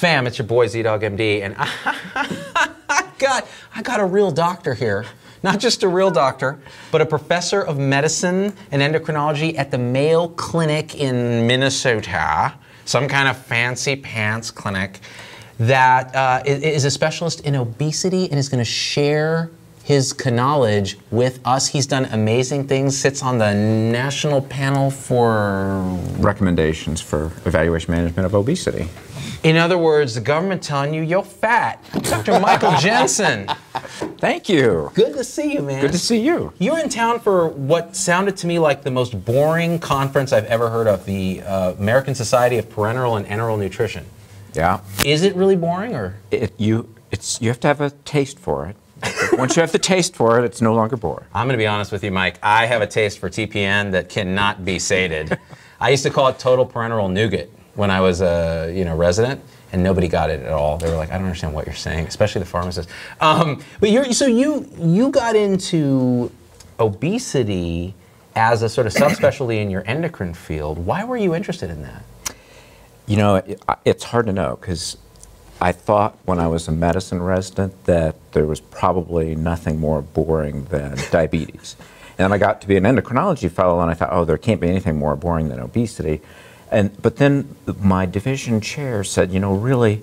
fam? It's your boy ZDoggMD, and I got I got a real doctor here. Not just a real doctor, but a professor of medicine and endocrinology at the Mayo Clinic in Minnesota, some kind of fancy pants clinic that uh, is a specialist in obesity and is going to share his knowledge with us. He's done amazing things. Sits on the national panel for recommendations for evaluation management of obesity. In other words, the government telling you you're fat. Dr. Michael Jensen. Thank you. Good to see you, man. Good to see you. You're in town for what sounded to me like the most boring conference I've ever heard of, the uh, American Society of Parenteral and Enteral Nutrition. Yeah. Is it really boring or? It, you, it's, you have to have a taste for it. Once you have the taste for it, it's no longer boring. I'm going to be honest with you, Mike. I have a taste for TPN that cannot be sated. I used to call it total parenteral nougat when I was a you know resident, and nobody got it at all. They were like, "I don't understand what you're saying," especially the pharmacists. Um, but you're so you you got into obesity as a sort of subspecialty in your endocrine field. Why were you interested in that? You know, it, it's hard to know because I thought when I was a medicine resident that there was probably nothing more boring than diabetes. And then I got to be an endocrinology fellow and I thought, oh, there can't be anything more boring than obesity. And, but then my division chair said, you know, really,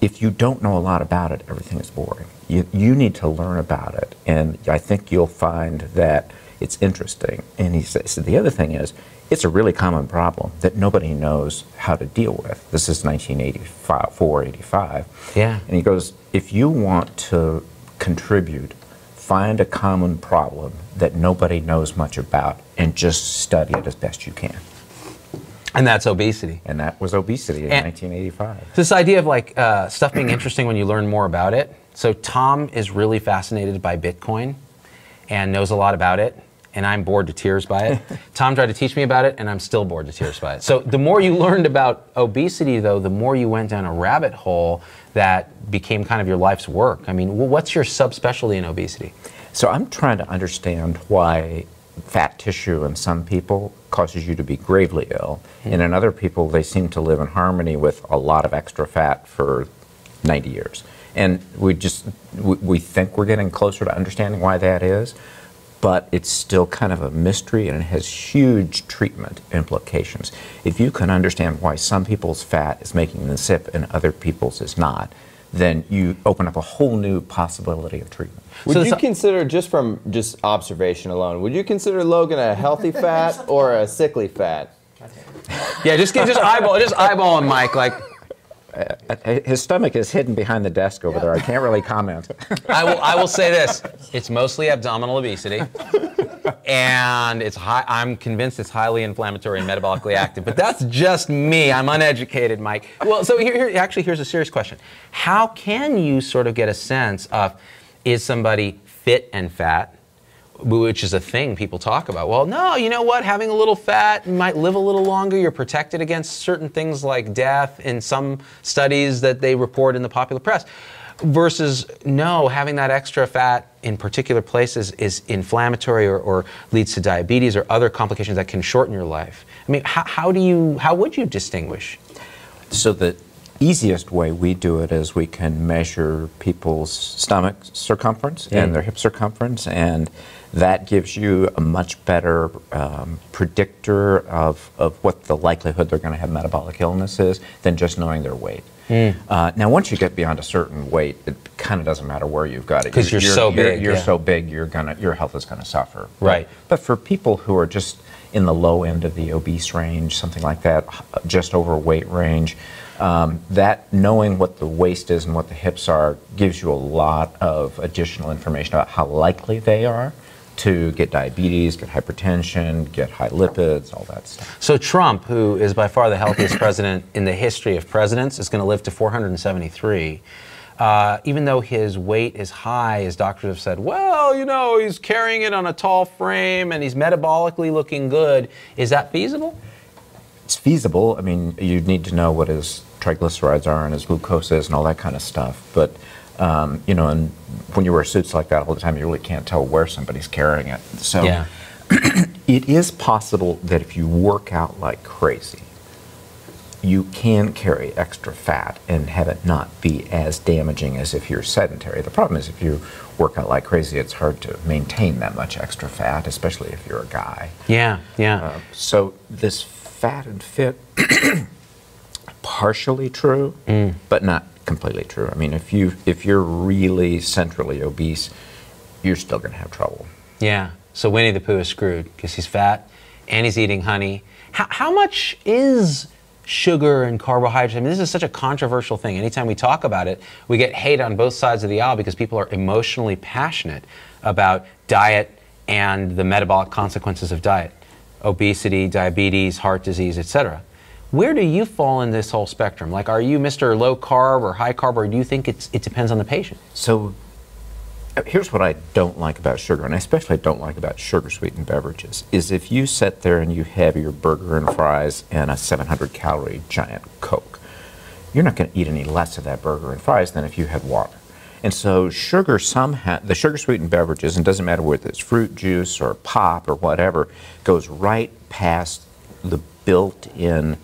if you don't know a lot about it, everything is boring. You, you need to learn about it. And I think you'll find that it's interesting. And he said, so the other thing is, it's a really common problem that nobody knows how to deal with. This is 1984, 85. Yeah. And he goes, if you want to contribute, find a common problem that nobody knows much about and just study it as best you can. And that's obesity. And that was obesity in And- 1985. This idea of like uh, stuff being interesting when you learn more about it. So Tom is really fascinated by Bitcoin and knows a lot about it. And I'm bored to tears by it. Tom tried to teach me about it, and I'm still bored to tears by it. So the more you learned about obesity, though, the more you went down a rabbit hole that became kind of your life's work. I mean, what's your subspecialty in obesity? So I'm trying to understand why fat tissue in some people causes you to be gravely ill, hmm. and in other people they seem to live in harmony with a lot of extra fat for 90 years. And we just we, we think we're getting closer to understanding why that is, but it's still kind of a mystery and it has huge treatment implications. If you can understand why some people's fat is making them sick and other people's is not, then you open up a whole new possibility of treatment. Would So you consider, just from just observation alone, would you consider Logan a healthy fat or a sickly fat? Yeah, just get just eyeball, just eyeball him, Mike. Like Uh, His stomach is hidden behind the desk over there. I can't really comment. I will, I will say this: it's mostly abdominal obesity, and it's high. I'm convinced it's highly inflammatory and metabolically active. But that's just me. I'm uneducated, Mike. Well, so here, here actually, here's a serious question: How can you sort of get a sense of is somebody fit and fat? Which is a thing people talk about. Well, no, you know what? Having a little fat, might live a little longer. You're protected against certain things like death in some studies that they report in the popular press versus no, having that extra fat in particular places is inflammatory or, or leads to diabetes or other complications that can shorten your life. I mean, how, how do you, how would you distinguish? So the easiest way we do it is we can measure people's stomach circumference and their hip circumference, and that gives you a much better um, predictor of, of what the likelihood they're going to have metabolic illness is than just knowing their weight. Uh, now, once you get beyond a certain weight, it kind of doesn't matter where you've got it. 'Cause you're so big, You're yeah. so big, you're gonna your health is going to suffer. Right. But for people who are just in the low end of the obese range, something like that, just overweight range, um, that knowing what the waist is and what the hips are gives you a lot of additional information about how likely they are to get diabetes, get hypertension, get high lipids, all that stuff. So Trump, who is by far the healthiest president in the history of presidents, is going to live to 473. Uh, even though his weight is high, his doctors have said, well, you know, he's carrying it on a tall frame and he's metabolically looking good. Is that feasible? It's feasible. I mean, you need to know what his triglycerides are and his glucose is and all that kind of stuff. But um, you know, and when you wear suits like that all the time, you really can't tell where somebody's carrying it. So Yeah. it is possible that if you work out like crazy, you can carry extra fat and have it not be as damaging as if you're sedentary. The problem is if you work out like crazy, it's hard to maintain that much extra fat, especially if you're a guy. Yeah, yeah. Uh, so this fat and fit, partially true, mm. but not completely true. I mean, if you if you're really centrally obese, you're still going to have trouble. Yeah. So Winnie the Pooh is screwed because he's fat and he's eating honey. How, how much is sugar and carbohydrates? I mean, this is such a controversial thing. Anytime we talk about it, we get hate on both sides of the aisle because people are emotionally passionate about diet and the metabolic consequences of diet obesity, diabetes, heart disease, etc. Where do you fall in this whole spectrum? Like, are you Mr. Low Carb or High Carb, or do you think it's, it depends on the patient? So here's what I don't like about sugar, and especially I especially don't like about sugar sweetened beverages, is if you sit there and you have your burger and fries and a 700 calorie giant Coke, you're not going to eat any less of that burger and fries than if you had water. And so sugar somehow, the sugar sweetened beverages, and doesn't matter whether it's fruit juice or pop or whatever, goes right past the built in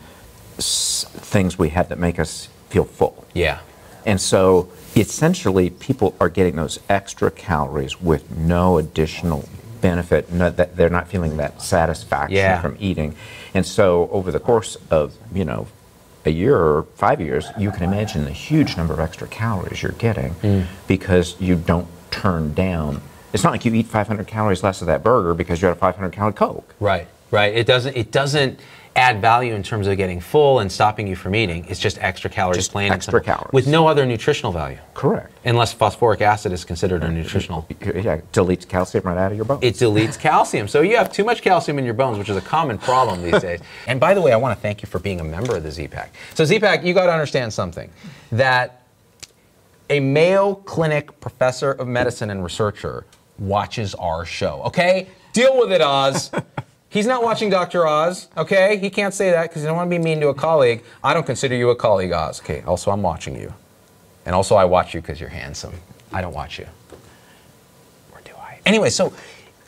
things we have that make us feel full. Yeah. And so essentially, people are getting those extra calories with no additional benefit. No, that they're not feeling that satisfaction Yeah. from eating. And so, over the course of you know a year or five years, you can imagine the huge number of extra calories you're getting mm. because you don't turn down. It's not like you eat 500 calories less of that burger because you had a 500 calorie Coke. Right, right. It doesn't. It doesn't add value in terms of getting full and stopping you from eating. It's just extra calories, Just plain extra calories. with no other nutritional value, Correct. unless phosphoric acid is considered a nutritional. Yeah, deletes calcium right out of your bones. It deletes calcium, so you have too much calcium in your bones, which is a common problem these days. And by the way, I want to thank you for being a member of the Z-Pack. So Z-Pack, you got to understand something that a Mayo Clinic professor of medicine and researcher watches our show. Okay, deal with it, Oz. He's not watching Dr. Oz, okay? He can't say that because he don't want to be mean to a colleague. I don't consider you a colleague, Oz. Okay, also I'm watching you. And also I watch you because you're handsome. I don't watch you. Or do I? Anyway, so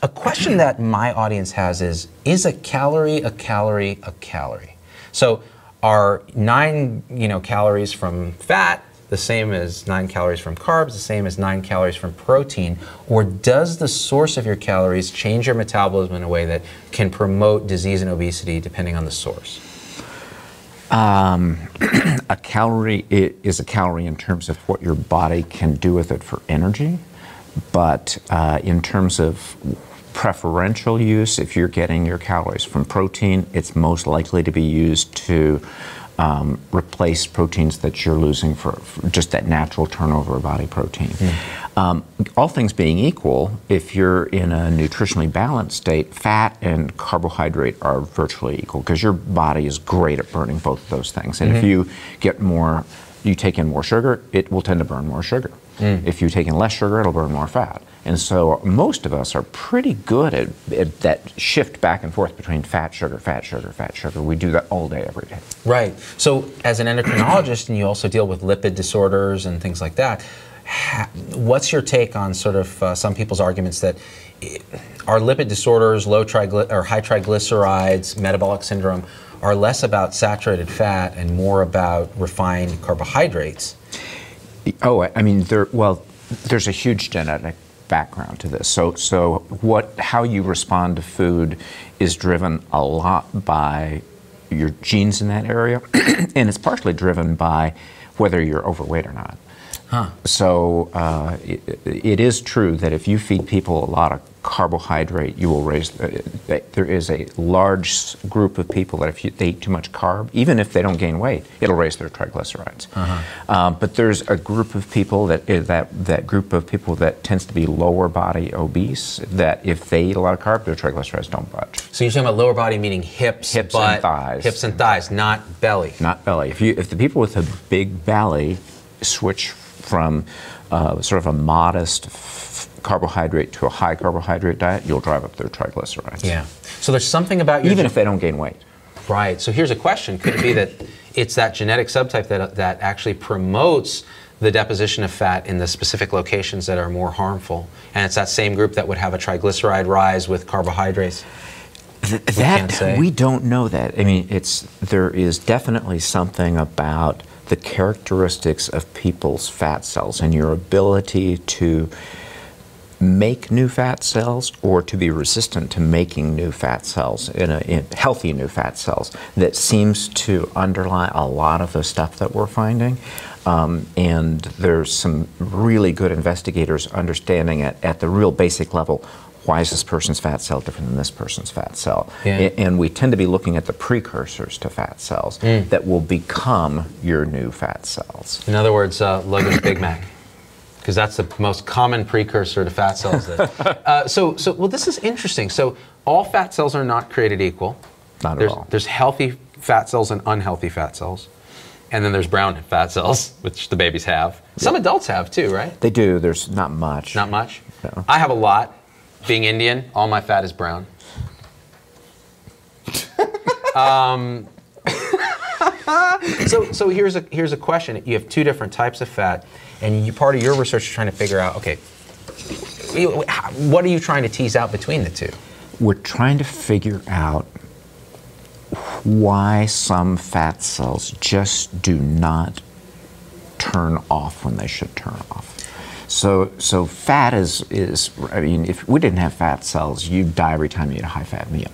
a question that my audience has is Is a calorie a calorie a calorie? So are nine you know, calories from fat the same as nine calories from carbs, the same as nine calories from protein? Or does the source of your calories change your metabolism in a way that can promote disease and obesity depending on the source? a calorie is a calorie in terms of what your body can do with it for energy, but uh, in terms of preferential use, if you're getting your calories from protein, it's most likely to be used to um, replace proteins that you're losing for, for just that natural turnover of body protein. Um, all things being equal, if you're in a nutritionally balanced state, fat and carbohydrate are virtually equal because your body is great at burning both of those things. And if you get more, you take in more sugar, it will tend to burn more sugar. If you take in less sugar, it'll burn more fat. And so most of us are pretty good at, at that shift back and forth between fat, sugar, fat, sugar, fat, sugar. We do that all day, every day. Right. So, as an endocrinologist, and you also deal with lipid disorders and things like that, what's your take on sort of uh, some people's arguments that i- are lipid disorders, low trigly- or high triglycerides, metabolic syndrome, are less about saturated fat and more about refined carbohydrates? Oh, I I mean, there. Well, there's a huge genetic background to this. So, so what, how you respond to food, is driven a lot by your genes in that area, and it's partially driven by whether you're overweight or not. So uh, it, it is true that if you feed people a lot of carbohydrate, you will raise. Uh, there is a large group of people that if you, they eat too much carb, even if they don't gain weight, it'll raise their triglycerides. Um, but there's a group of people that uh, that that group of people that tends to be lower body obese. That if they eat a lot of carb, their triglycerides don't budge. So you're talking about lower body, meaning hips, Hips and thighs. hips and thighs, not belly. not belly. If you if the people with a big belly switch from uh, sort of a modest carbohydrate to a high carbohydrate diet, you'll drive up their triglycerides. Yeah. So there's something about your Even if they don't gain weight. Right. So here's a question: Could it be that it's that genetic subtype that, that actually promotes the deposition of fat in the specific locations that are more harmful. And it's that same group that would have a triglyceride rise with carbohydrates. Th- that we don't know that. I mean, it's there is definitely something about the characteristics of people's fat cells and your ability to make new fat cells or to be resistant to making new fat cells in, a, in healthy new fat cells. That seems to underlie a lot of the stuff that we're finding. Um, and there's some really good investigators understanding it at the real basic level why is this person's fat cell different than this person's fat cell? Yeah. And we tend to be looking at the precursors to fat cells that will become your new fat cells. In other words, uh, Logan's Big Mac, because that's the most common precursor to fat cells. That, uh, so, so, well, this is interesting. So, all fat cells are not created equal. Not at there's, all. There's healthy fat cells and unhealthy fat cells, and then there's brown fat cells, which the babies have. Some adults have too, right? they do there's not much Not much. No. I have a lot. Being Indian, all my fat is brown. um, so, so here's a here's a question. You have two different types of fat, and you, part of your research is trying to figure out. Okay, what are you trying to tease out between the two? we're trying to figure out why some fat cells just do not turn off when they should turn off. So, so fat is, is, I mean, if we didn't have fat cells, you'd die every time you eat a high fat meal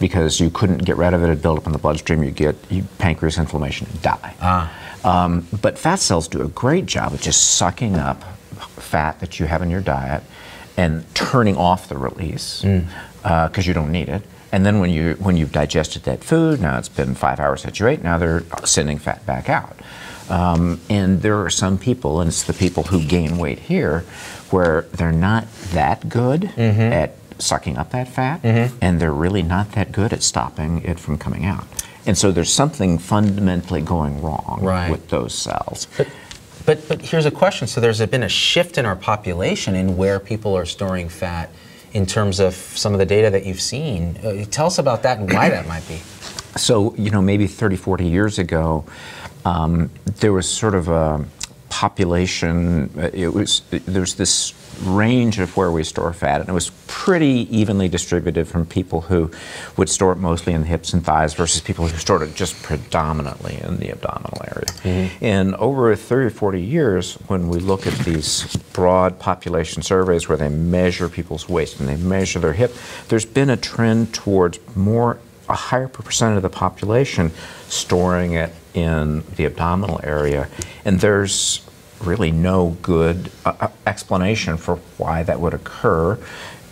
because you couldn't get rid of it, it'd build up in the bloodstream, you get you, pancreas inflammation and die. Ah. Um, but fat cells do a great job of just sucking up fat that you have in your diet and turning off the release because you don't need it. And then when you when you've digested that food, now it's been five hours that you ate. Now they're sending fat back out. Um, and there are some people, and it's the people who gain weight here, where they're not that good at sucking up that fat, and they're really not that good at stopping it from coming out. And so there's something fundamentally going wrong Right. with those cells. But but here's a question. So there's been a shift in our population in where people are storing fat, in terms of some of the data that you've seen. Uh, tell us about that and why that might be. So, you know, maybe 30, 40 years ago, um, there was sort of a population, uh, it was, there's this range of where we store fat, and it was pretty evenly distributed from people who would store it mostly in the hips and thighs versus people who stored it just predominantly in the abdominal area. Mm-hmm. And over 30 or 40 years, when we look at these broad population surveys where they measure people's waist and they measure their hip, there's been a trend towards more a higher percent of the population storing it in the abdominal area. And there's really no good uh, uh, explanation for why that would occur.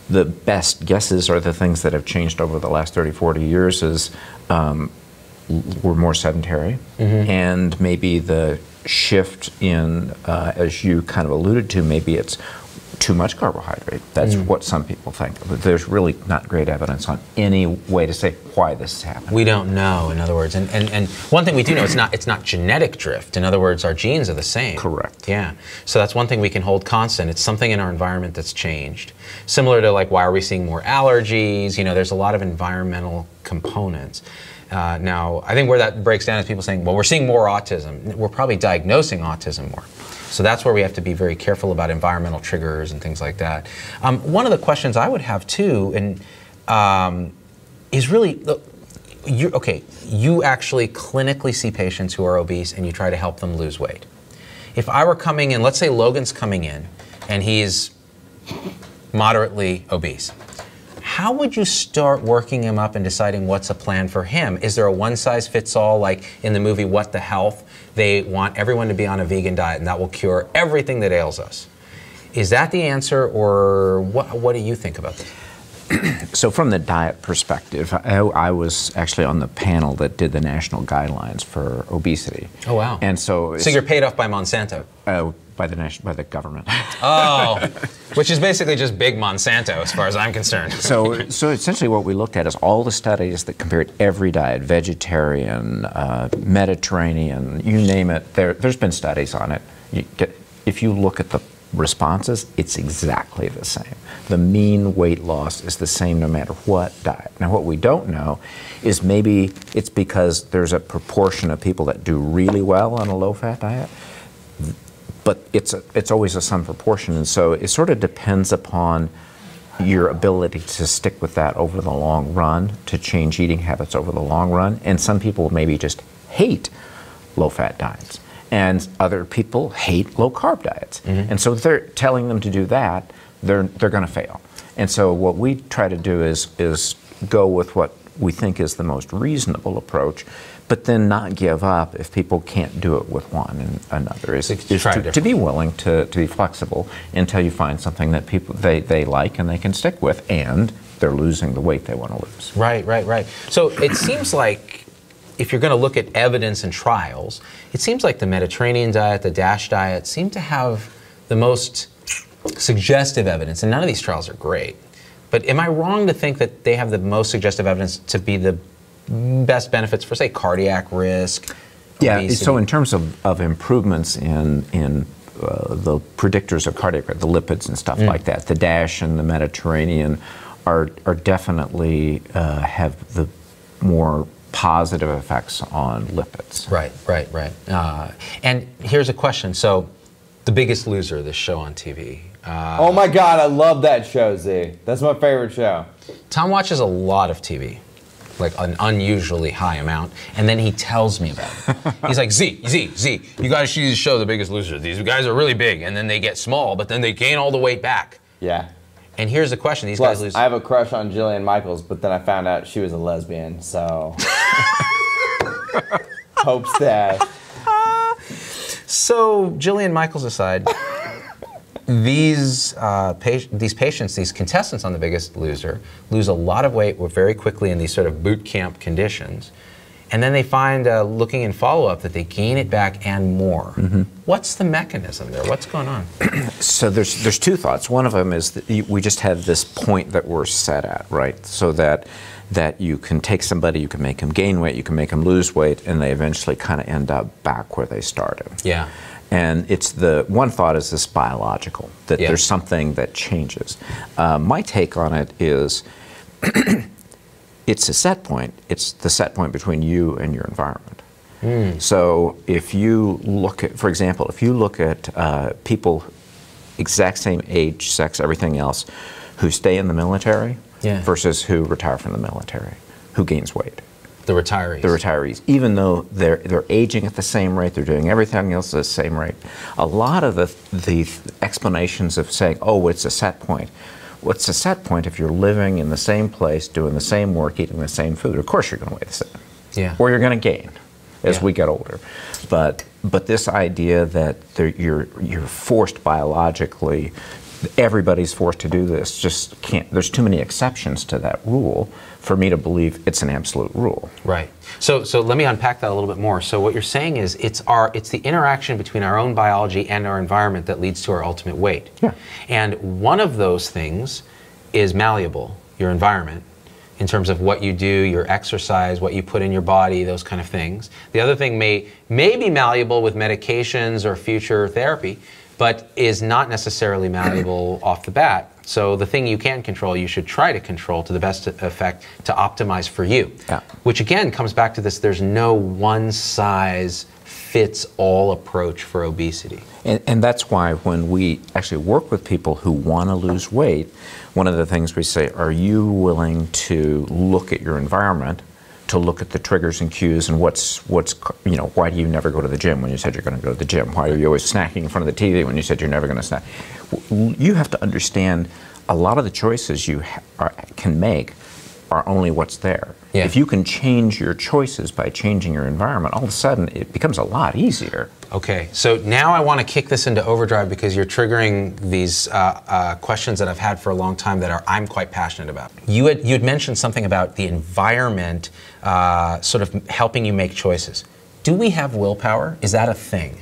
The best guesses are the things that have changed over the last 30, 40 years is um, we're more sedentary and maybe the shift in, uh, as you kind of alluded to, maybe it's too much carbohydrate. That's what some people think. But there's really not great evidence on any way to say why this is happening. We don't know, in other words. And, and, and one thing we do know, it's not, it's not genetic drift. In other words, our genes are the same. Correct. Yeah. So that's one thing we can hold constant. It's something in our environment that's changed. Similar to like, why are we seeing more allergies? You know, there's a lot of environmental components. Uh, now, I think where that breaks down is people saying, well, we're seeing more autism. We're probably diagnosing autism more. So that's where we have to be very careful about environmental triggers and things like that. Um, one of the questions I would have too, and um, is really, okay, you actually clinically see patients who are obese and you try to help them lose weight. If I were coming in, let's say Logan's coming in and he's moderately obese. How would you start working him up and deciding what's a plan for him? Is there a one size fits all, like in the movie What the Health? They want everyone to be on a vegan diet and that will cure everything that ails us. Is that the answer, or what, what do you think about this? So, from the diet perspective, I, I was actually on the panel that did the national guidelines for obesity. Oh, wow. And so, So you're paid off by Monsanto. uh, by the nation, by the government. Oh, which is basically just big Monsanto, as far as I'm concerned. so, so essentially, what we looked at is all the studies that compared every diet, vegetarian, uh, Mediterranean, you name it. There, there's been studies on it. You get, if you look at the responses, it's exactly the same. The mean weight loss is the same no matter what diet. Now, what we don't know is maybe it's because there's a proportion of people that do really well on a low fat diet, but it's, a, it's always a some proportion. And so it sort of depends upon your ability to stick with that over the long run, to change eating habits over the long run. And some people maybe just hate low fat diets. And other people hate low carb diets. Mm-hmm. And so if they're telling them to do that, they're, they're going to fail. And so what we try to do is, is go with what we think is the most reasonable approach, but then not give up if people can't do it with one and another. Is, To is to, to be willing to, to be flexible until you find something that people they, they like and they can stick with, and they're losing the weight they want to lose. Right, right, right. So it seems like if you're going to look at evidence and trials, it seems like the Mediterranean diet, the DASH diet seem to have the most suggestive evidence, and none of these trials are great. But am I wrong to think that they have the most suggestive evidence to be the best benefits for, say, cardiac risk? Yeah. obesity? So in terms of, of improvements in in uh, the predictors of cardiac, the lipids and stuff like that, the DASH and the Mediterranean are are definitely uh, have the more positive effects on lipids. Right, right, right. Uh, and here's a question. So, the biggest loser, this show on TV. Uh, Oh my god, I love that show, Z. That's my favorite show. Tom watches a lot of TV, like an unusually high amount, and then he tells me about it. He's like, Z, Z, Z, you guys see the show The Biggest Loser. These guys are really big, and then they get small, but then they gain all the weight back. Yeah. And here's the question: These guys lose. I have a crush on Jillian Michaels, but then I found out she was a lesbian, so. Hope's that. So, Jillian Michaels aside, these uh, pa- these patients, these contestants on The Biggest Loser, lose a lot of weight very quickly in these sort of boot camp conditions, and then they find, uh, looking in follow up, that they gain it back and more. What's the mechanism there? What's going on? So there's there's two thoughts. One of them is that you, we just have this point that we're set at, right? So that that you can take somebody, you can make them gain weight, you can make them lose weight, and they eventually kind of end up back where they started. Yeah. And it's the one thought is this biological that Yeah. there's something that changes. Uh, my take on it is it's a set point. It's the set point between you and your environment. So if you look at, for example, if you look at uh, people exact same age, sex, everything else, who stay in the military Yeah. versus who retire from the military, who gains weight? The retirees. the retirees, even though they're they're aging at the same rate, they're doing everything else at the same rate. A lot of the the explanations of saying, "Oh, it's a set point." What's a set point if you're living in the same place, doing the same work, eating the same food? Of course, you're going to weigh the same, Yeah. or you're going to gain as Yeah. we get older. But but this idea that there, you're you're forced biologically, everybody's forced to do this. Just can't. There's too many exceptions to that rule for me to believe it's an absolute rule. Right. So, so let me unpack that a little bit more. So, what you're saying is it's our it's the interaction between our own biology and our environment that leads to our ultimate weight. Yeah. And one of those things is malleable, your environment, in terms of what you do, your exercise, what you put in your body, those kind of things. The other thing may may be malleable with medications or future therapy, but is not necessarily malleable off the bat. So the thing you can control, you should try to control to the best effect to optimize for you. Yeah. Which again comes back to this there's no one size fits all approach for obesity. And, and that's why when we actually work with people who want to lose weight, one of the things we say, are you willing to look at your environment, to look at the triggers and cues and what's, what's you know, why do you never go to the gym when you said you're going to go to the gym? Why are you always snacking in front of the TV when you said you're never going to snack? You have to understand a lot of the choices you ha- are, can make are only what's there. Yeah. If you can change your choices by changing your environment, all of a sudden it becomes a lot easier. Okay, so now I want to kick this into overdrive because you're triggering these uh, uh, questions that I've had for a long time that are I'm quite passionate about. You had you had mentioned something about the environment uh, sort of helping you make choices. Do we have willpower? Is that a thing?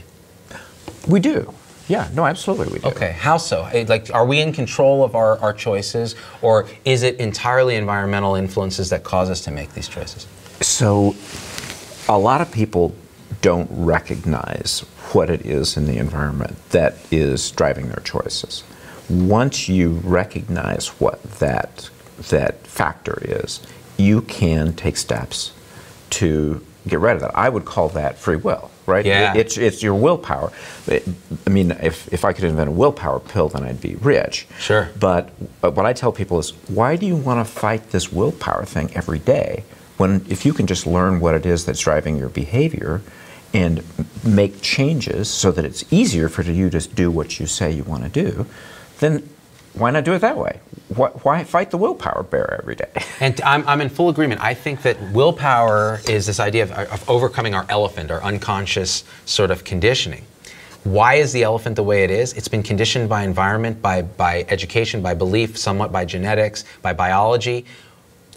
We do. Yeah, no, absolutely we do. Okay, how so? Like, are we in control of our, our choices, or is it entirely environmental influences that cause us to make these choices? So, a lot of people don't recognize what it is in the environment that is driving their choices. Once you recognize what that that factor is, you can take steps to get rid of that. I would call that free will, right? Yeah. It's, it's your willpower. It- I mean, if, if I could invent a willpower pill, then I'd be rich. Sure. But, but what I tell people is, why do you want to fight this willpower thing every day when if you can just learn what it is that's driving your behavior and make changes so that it's easier for you to do what you say you want to do, then why not do it that way? Why, why fight the willpower bear every day? And I'm, I'm in full agreement. I think that willpower is this idea of, of overcoming our elephant, our unconscious sort of conditioning. Why is the elephant the way it is? It's been conditioned by environment, by, by education, by belief, somewhat by genetics, by biology.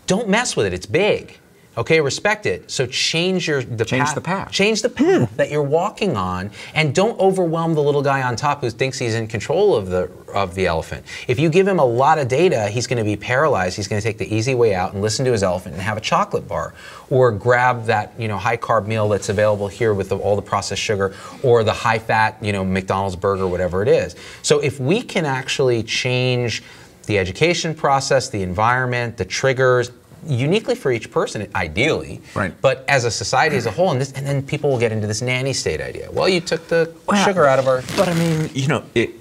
Don't mess with it. It's big. Okay, respect it. So change your the Change path, the path. Change the path hmm. that you're walking on, and don't overwhelm the little guy on top who thinks he's in control of the of the elephant. If you give him a lot of data, he's going to be paralyzed. He's going to take the easy way out and listen to his elephant and have a chocolate bar, or grab that you know high carb meal that's available here with the, all the processed sugar, or the high fat you know McDonald's burger, whatever it is. So if we can actually change the education process, the environment, the triggers, uniquely for each person, ideally. Right. But as a society as a whole, and, this, and then people will get into this nanny state idea. Well, you took the Well, sugar out of our. But I mean, you know, it,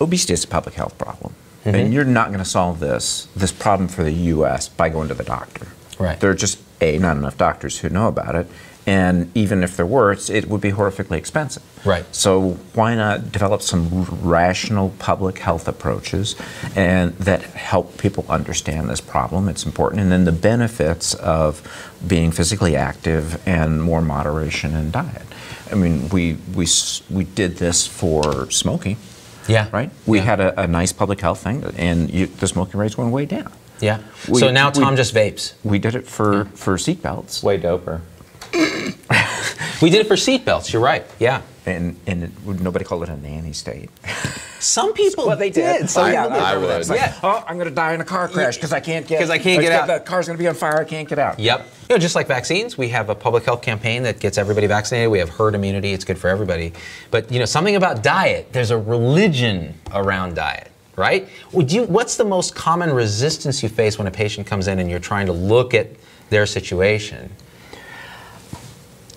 obesity is a public health problem, Mm-hmm. and you're not going to solve this this problem for the U.S. by going to the doctor. Right. There are just a not enough doctors who know about it, and even if there were, it's, it would be horrifically expensive. Right. So why not develop some rational public health approaches, and that help people understand this problem? It's important, and then the benefits of being physically active and more moderation in diet. I mean, we we we did this for smoking Yeah. right? We Yeah. had a, a nice public health thing, and you, the smoking rates went way down. Yeah. We- so now we- Tom just vapes. We did it for for seatbelts, Way doper. We did it for seatbelts. You're right. Yeah. and and it, nobody called it a nanny state. Some people Some I, people did. I remember that. would. It's like, Yeah. oh, I'm going to die in a car crash because I can't get 'Cause I can't get out. The car's going to be on fire. I can't get out. Yep. You know, just like vaccines, we have a public health campaign that gets everybody vaccinated. We have herd immunity. It's good for everybody. But you know, something about diet. There's a religion around diet, right? Would you? What's the most common resistance you face when a patient comes in and you're trying to look at their situation?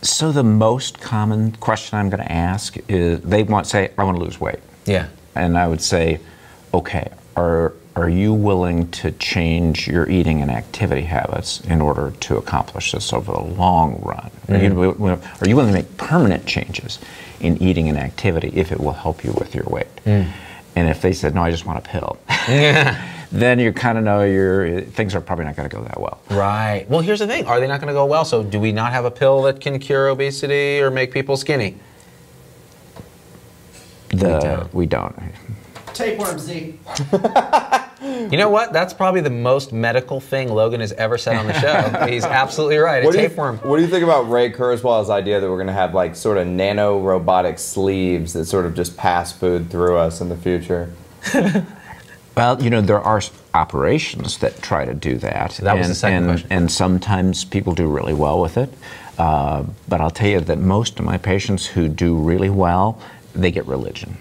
So the most common question I'm going to ask is they want to say I want to lose weight. Yeah. And I would say, okay, are, are you willing to change your eating and activity habits in order to accomplish this over the long run? Are, you, mm-hmm. are you willing to make permanent changes in eating and activity if it will help you with your weight? Mm. And if they said, no, I just want a pill, then you kind of know your things are probably not going to go that well. Right. Well, here's the thing. Are they not going to go well? So, do we not have a pill that can cure obesity or make people skinny? The, we don't. Tapeworm Z. You know what? That's probably the most medical thing Logan has ever said on the show. He's absolutely right. A What do, you, tapeworm. what do you think about Ray Kurzweil's idea that we're going to have like sort of nano robotic sleeves that sort of just pass food through us in the future? Well, you know, there are operations that try to do that. that was and, the second and, question. And sometimes people do really well with it. Uh, but I'll tell you that most of my patients who do really well, they get religion.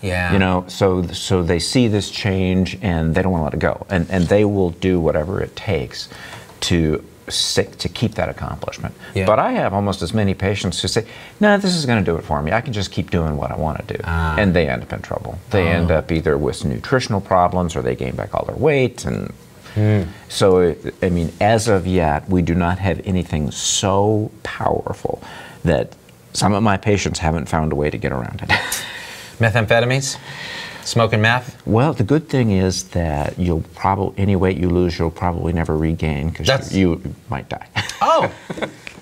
Yeah. You know, so so they see this change and they don't want to let it go, and and they will do whatever it takes to sick to keep that accomplishment. Yeah. But I have almost as many patients who say, "No, this is going to do it for me. I can just keep doing what I want to do," Ah. and they end up in trouble. They end up either with nutritional problems or they gain back all their weight and. So, I mean, as of yet, we do not have anything so powerful that some of my patients haven't found a way to get around it. Methamphetamines? Smoking meth? Well, the good thing is that you'll probably any weight you lose, you'll probably never regain because you, you might die. Oh,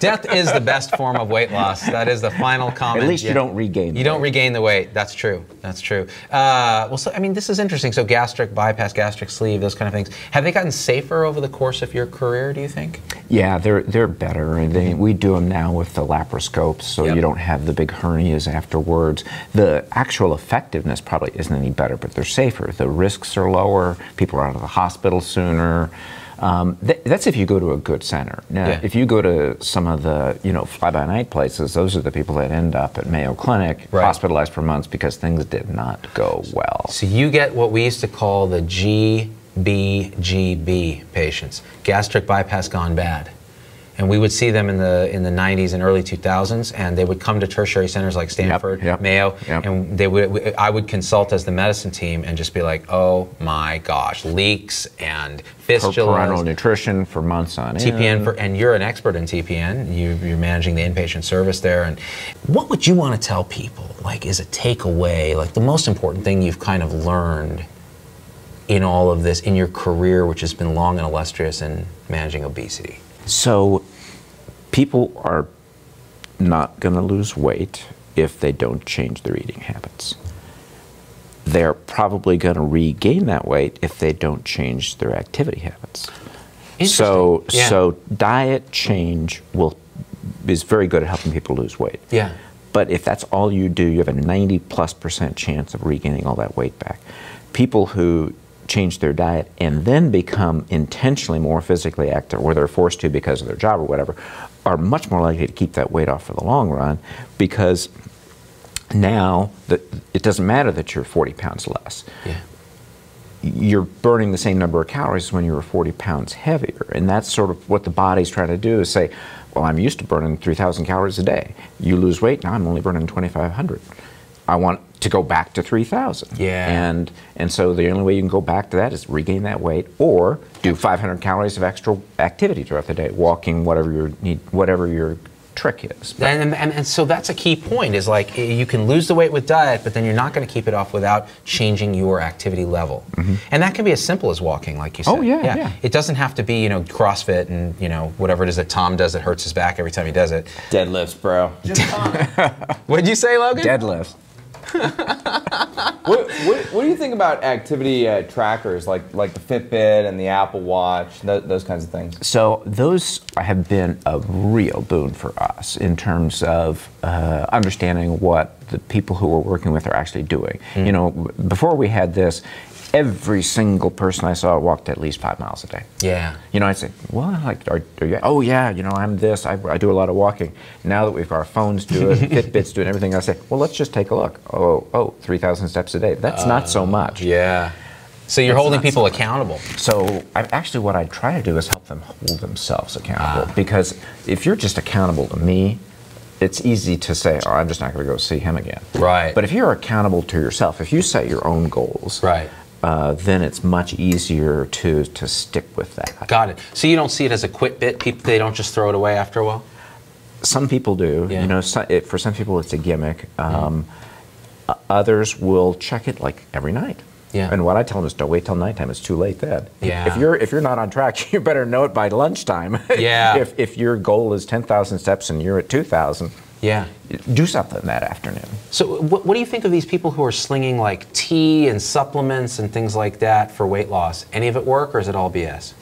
death is the best form of weight loss. That is the final comment. At least you don't regain. You don't weight. regain the weight. That's true. That's true. Uh, well, so I mean, this is interesting. So, gastric bypass, gastric sleeve, those kind of things. Have they gotten safer over the course of your career? Do you think? Yeah, they're they're better, they, we do them now with the laparoscopes, so Yep. you don't have the big hernias afterwards. The actual effectiveness probably isn't any better, but they're safer. The risks are lower. People are out of the hospital sooner. Um, th- that's if you go to a good center. Now, Yeah. if you go to some of the you know fly-by-night places, those are the people that end up at Mayo Clinic, Right. hospitalized for months because things did not go well. So you get what we used to call the GBGB patients, gastric bypass gone bad. And we would see them in the in the 90s and early 2000s, and they would come to tertiary centers like Stanford, yep, Mayo, yep. and they would. I would consult as the medicine team and just be like, "Oh my gosh, leaks and fistulas, parenteral nutrition for months on end. TPN, for, and you're an expert in TPN. You, you're managing the inpatient service there. And what would you want to tell people? Like, is a takeaway, like the most important thing you've kind of learned in all of this in your career, which has been long and illustrious in managing obesity? So, people are not going to lose weight if they don't change their eating habits. They're probably going to regain that weight if they don't change their activity habits. So. Yeah. so diet change will is very good at helping people lose weight. Yeah. But if that's all you do, you have a 90 plus percent chance of regaining all that weight back. People who change their diet and then become intentionally more physically active, or they're forced to because of their job or whatever, are much more likely to keep that weight off for the long run because now that it doesn't matter that you're 40 pounds less Yeah. you're burning the same number of calories as when you were 40 pounds heavier. And that's sort of what the body's trying to do is say, well, I'm used to burning 3,000 calories a day. You lose weight, now I'm only burning 2,500. I want to go back to 3,000. Yeah. And, and so the only way you can go back to that is regain that weight or do 500 calories of extra activity throughout the day, walking, whatever your need, whatever your trick is. But- And, and, and so that's a key point is like you can lose the weight with diet, but then you're not going to keep it off without changing your activity level. And that can be as simple as walking, like you said. Mm-hmm. Oh, yeah, yeah. It doesn't have to be, you know, CrossFit and, you know, whatever it is that Tom does that hurts his back every time he does it. Deadlifts, bro. What did you say, Logan? Deadlift. What, what, what do you think about activity uh, trackers like like the Fitbit and the Apple Watch, th- those kinds of things? So those have been a real boon for us in terms of uh, understanding what the people who we're working with are actually doing. You know, before we had this, every single person I saw walked at least five miles a day. Yeah. You know, I'd say, well, like, are, are you, oh yeah, you know, I'm this, I, I do a lot of walking. Now that we've got our phones do it, Fitbits do it, everything, I say, well, let's just take a look. Oh, oh, 3,000 steps a day. That's not so much. Yeah. So you're That's holding people so- accountable. So I, actually, what I try to do is help them hold themselves accountable. Ah. Because if you're just accountable to me, it's easy to say, "Oh, I'm just not going to go see him again." Right. But if you're accountable to yourself, if you set your own goals, Right. Uh, then it's much easier to to stick with that. Got it. So you don't see it as a quit bit? People, they don't just throw it away after a while? Some people do. Yeah. You know, so, it, for some people, it's a gimmick. Um, o- Others will check it like every night. Yeah. And what I tell them is, don't wait till nighttime. It's too late then. Yeah. If you're if you're not on track, you better know it by lunchtime. Yeah. if if your goal is ten thousand steps and you're at two thousand, Yeah. do something that afternoon. So, what, what do you think of these people who are slinging like tea and supplements and things like that for weight loss? Any of it work, or is it all BS?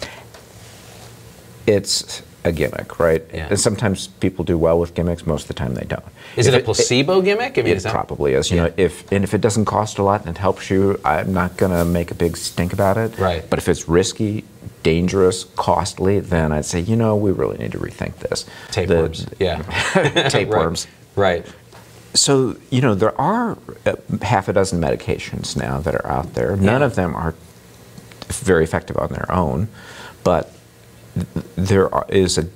It's a gimmick, right? Yeah. And sometimes people do well with gimmicks. Most of the time, they don't. Is If it a placebo gimmick? I mean, It is that- probably is. You Yeah. know, if and if it doesn't cost a lot and it helps you, I'm not going to make a big stink about it. Right. But if it's risky, dangerous, costly, then I'd say, you know, we really need to rethink this. The- Tapeworms. yeah. tapeworms. Right. So you know, there are uh, half a dozen medications now that are out there. None Yeah. of them are very effective on their own, but there is a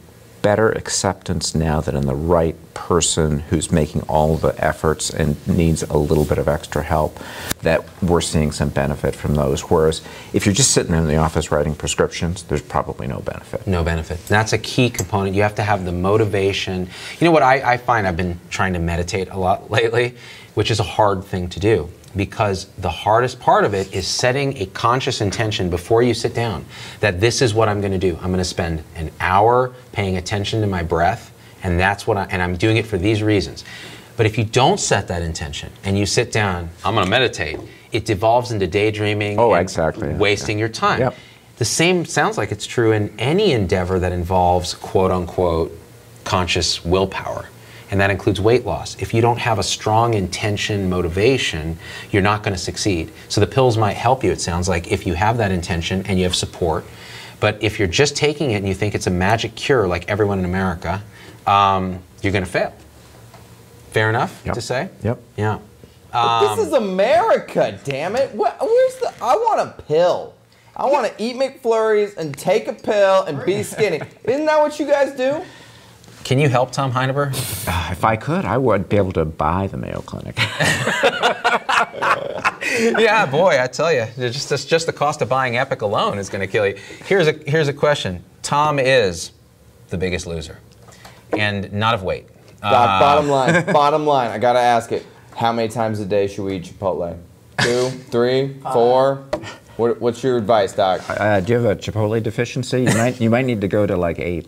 better acceptance now that in the right person who's making all the efforts and needs a little bit of extra help, that we're seeing some benefit from those. Whereas if you're just sitting in the office writing prescriptions, there's probably no benefit. No benefit. That's a key component. You have to have the motivation. You know what I, I find I've been trying to meditate a lot lately, which is a hard thing to do because the hardest part of it is setting a conscious intention before you sit down that this is what I'm going to do. I'm going to spend an hour paying attention to my breath, and that's what I, and I'm doing it for these reasons. But if you don't set that intention and you sit down, I'm going to meditate, it devolves into daydreaming Oh, and exactly, wasting yeah. your time. Yep. The same sounds like it's true in any endeavor that involves quote unquote conscious willpower. And that includes weight loss. If you don't have a strong intention, motivation, you're not going to succeed. So the pills might help you, it sounds like, if you have that intention and you have support. But if you're just taking it and you think it's a magic cure like everyone in America, um, you're going to fail. Fair enough Yep. to say? Yep. Yeah. this is America, damn it. What, where's the? I want a pill. I want to eat McFlurries and take a pill and be skinny. Isn't that what you guys do? Can you help Tom Heineber? Uh, if I could, I would be able to buy the Mayo Clinic. yeah, boy, I tell you, just, just, just the cost of buying Epic alone is going to kill you. Here's a, here's a question Tom is the biggest loser, and not of weight. Doc, bottom uh, line, bottom line. I gotta ask it. How many times a day should we eat Chipotle? Two, three, uh, four. What, what's your advice, Doc? uh, do you have a Chipotle deficiency? You might, you might need to go to like eight.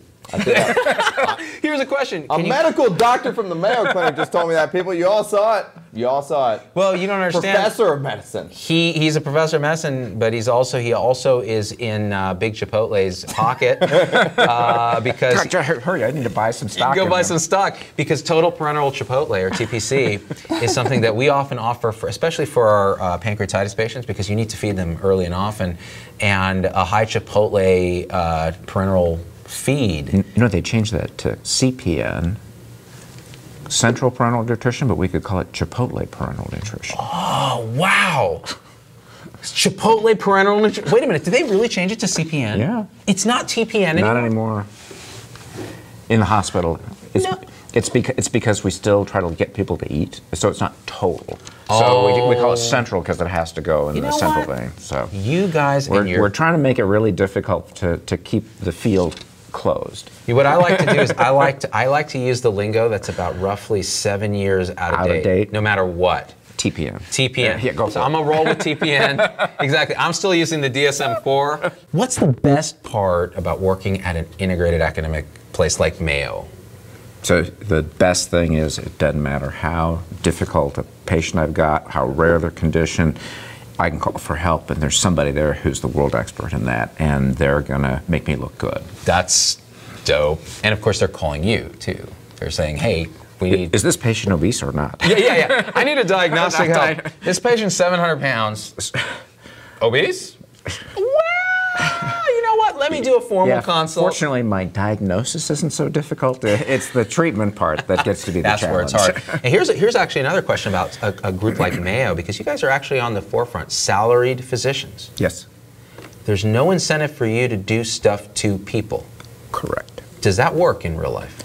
Here's a question. A you- medical doctor from the Mayo Clinic just told me that. People, you all saw it. You all saw it. well, you don't understand. Professor of medicine. He, he's a professor of medicine, but he's also he also is in uh, Big Chipotle's pocket uh, because Doctor, hur- hurry! I need to buy some stock. Go buy there. some stock because total parenteral Chipotle or TPC is something that we often offer, for, especially for our uh, pancreatitis patients, because you need to feed them early and often. And a high Chipotle uh, parenteral feed. You know, they changed that to CPN, Central Parenteral Nutrition, but we could call it Chipotle Parenteral Nutrition. Oh wow! Chipotle parenteral nutrition. Wait a minute, did they really change it to CPN? Yeah. It's not TPN anymore. Not anymore. In the hospital, it's, No. it's, beca- it's because we still try to get people to eat, so it's not total. So we, we call it central because it has to go in You the central what? vein. So You guys we're, your we're trying to make it really difficult to, to keep the field closed. What I like to do is I like to I like to use the lingo that's about roughly seven years out of, Out of date. no matter what. TPN. TPN. Yeah, yeah, go so. I'm gonna roll with TPN. exactly. I'm still using the DSM-4. What's the best part about working at an integrated academic place like Mayo? So the best thing is it doesn't matter how difficult a patient I've got, how rare their condition, I can call for help and there's somebody there who's the world expert in that and they're gonna make me look good. That's dope. And of course, they're calling you too. They're saying, "Hey, we need." Is this patient obese or not? yeah, yeah, yeah. I need a diagnostic help. This patient's 700 pounds. Obese? Well, Let me do a formal Yeah, consult. Fortunately, my diagnosis isn't so difficult. It's the treatment part that gets to be the That's where it's hard. and here's here's actually another question about a, a group like Mayo because you guys are actually on the forefront. Salaried physicians. yes, There's no incentive for you to do stuff to people. correct. Does that work in real life?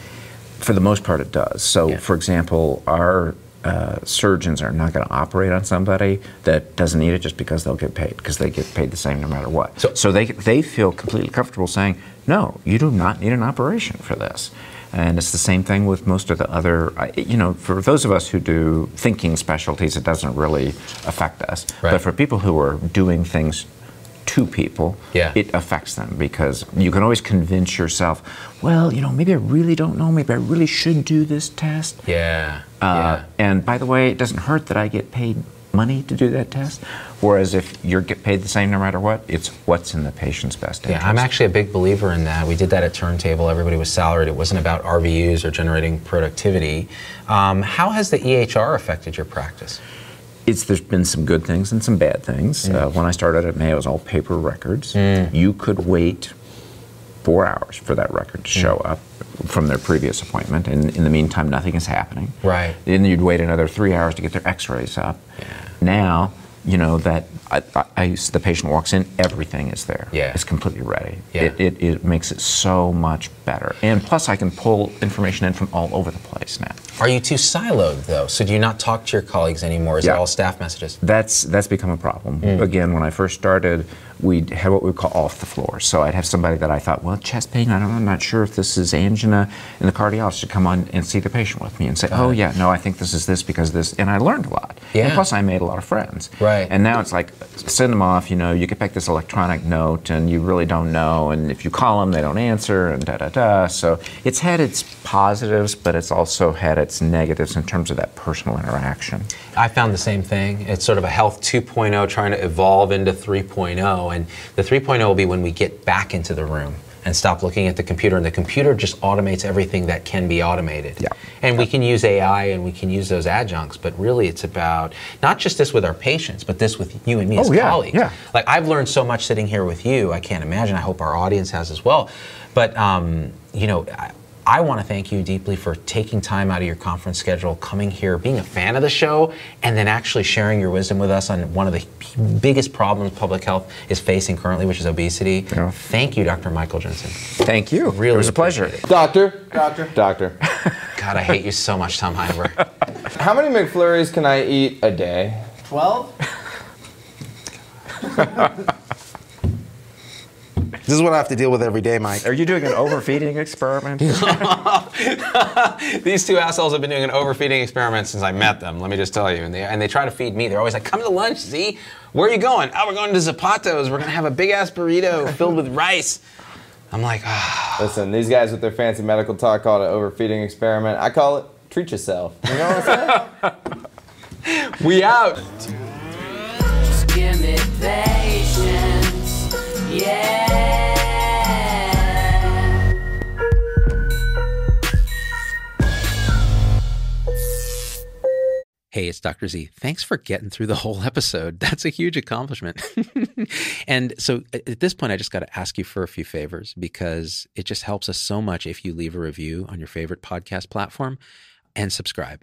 For the most part, it does. So, Yeah. for example, our uh, surgeons are not going to operate on somebody that doesn't need it just because they'll get paid, because they get paid the same no matter what. So- they, they feel completely comfortable saying, no, you do not need an operation for this. And it's the same thing with most of the other, you know, for those of us who do thinking specialties, it doesn't really affect us. Right. But for people who are doing things to people, Yeah. it affects them because you can always convince yourself, well, you know, maybe I really don't know, maybe I really should do this test. Yeah. Uh, And by the way, it doesn't hurt that I get paid money to do that test. Whereas if you get paid the same no matter what, it's what's in the patient's best interest. yeah. I'm actually a big believer in that. We did that at Turntable. Everybody was salaried. It wasn't about RVUs or generating productivity. Um, how has the EHR affected your practice? It's there's been some good things and some bad things. Mm. Uh, when I started at Mayo, it was all paper records. You could wait four hours for that record to show Mm. up from their previous appointment, and in the meantime, nothing is happening. Right. Then you'd wait another three hours to get their X-rays up. Now, you know that I, I, the patient walks in, everything is there. Yeah. It's completely ready. Yeah. It, it, it makes it so much better. And plus, I can pull information in from all over the place now. Are you too siloed though? So do you not talk to your colleagues anymore? Is it all staff messages? That's that's become a problem. Hmm. Again, when I first started, we had what we call off the floor. So I'd have somebody that I thought, well, chest pain. I don't, I'm not sure if this is angina, and the cardiologist would come on and see the patient with me and say, oh yeah, no, I think this is this because this, and I learned a lot. Yeah. And plus, I made a lot of friends. Right. And now it's like send them off. You know, you get back this electronic note, and you really don't know. And if you call them, they don't answer, and da da da. So it's had its positives, but it's also had its negatives in terms of that personal interaction. I found the same thing. It's sort of a health 2.0 trying to evolve into 3.0. And the 3.0 will be when we get back into the room and stop looking at the computer. And the computer just automates everything that can be automated. Yeah. And we can use AI and we can use those adjuncts, but really it's about not just this with our patients, but this with you and me as Oh, yeah, colleagues. yeah. Like I've learned so much sitting here with you. I can't imagine. I hope our audience has as well. But um, you know, I, I want to thank you deeply for taking time out of your conference schedule, coming here, being a fan of the show, and then actually sharing your wisdom with us on one of the biggest problems public health is facing currently, which is obesity. Yeah. Thank you, Dr. Michael Jensen. Thank you. Really it was a pleasure. appreciate Doctor. Doctor. Doctor. God, I hate you so much, Tom Heinberg. How many McFlurries can I eat a day? 12? This is what I have to deal with every day, Mike. Are you doing an overfeeding experiment? These two assholes have been doing an overfeeding experiment since I met them. Let me just tell you, and they and they try to feed me. They're always like, "Come to lunch, Z. Where are you going? Oh, we're going to Zapato's. We're gonna have a big ass burrito filled with rice." I'm like, ah. Listen, these guys with their fancy medical talk call it an overfeeding experiment. I call it treat yourself. You know what I'm saying? we out. Yeah. Hey, it's Dr. Z. Thanks for getting through the whole episode. That's a huge accomplishment. and so at at this point, I just got to ask you for a few favors because it just helps us so much if you leave a review on your favorite podcast platform and subscribe.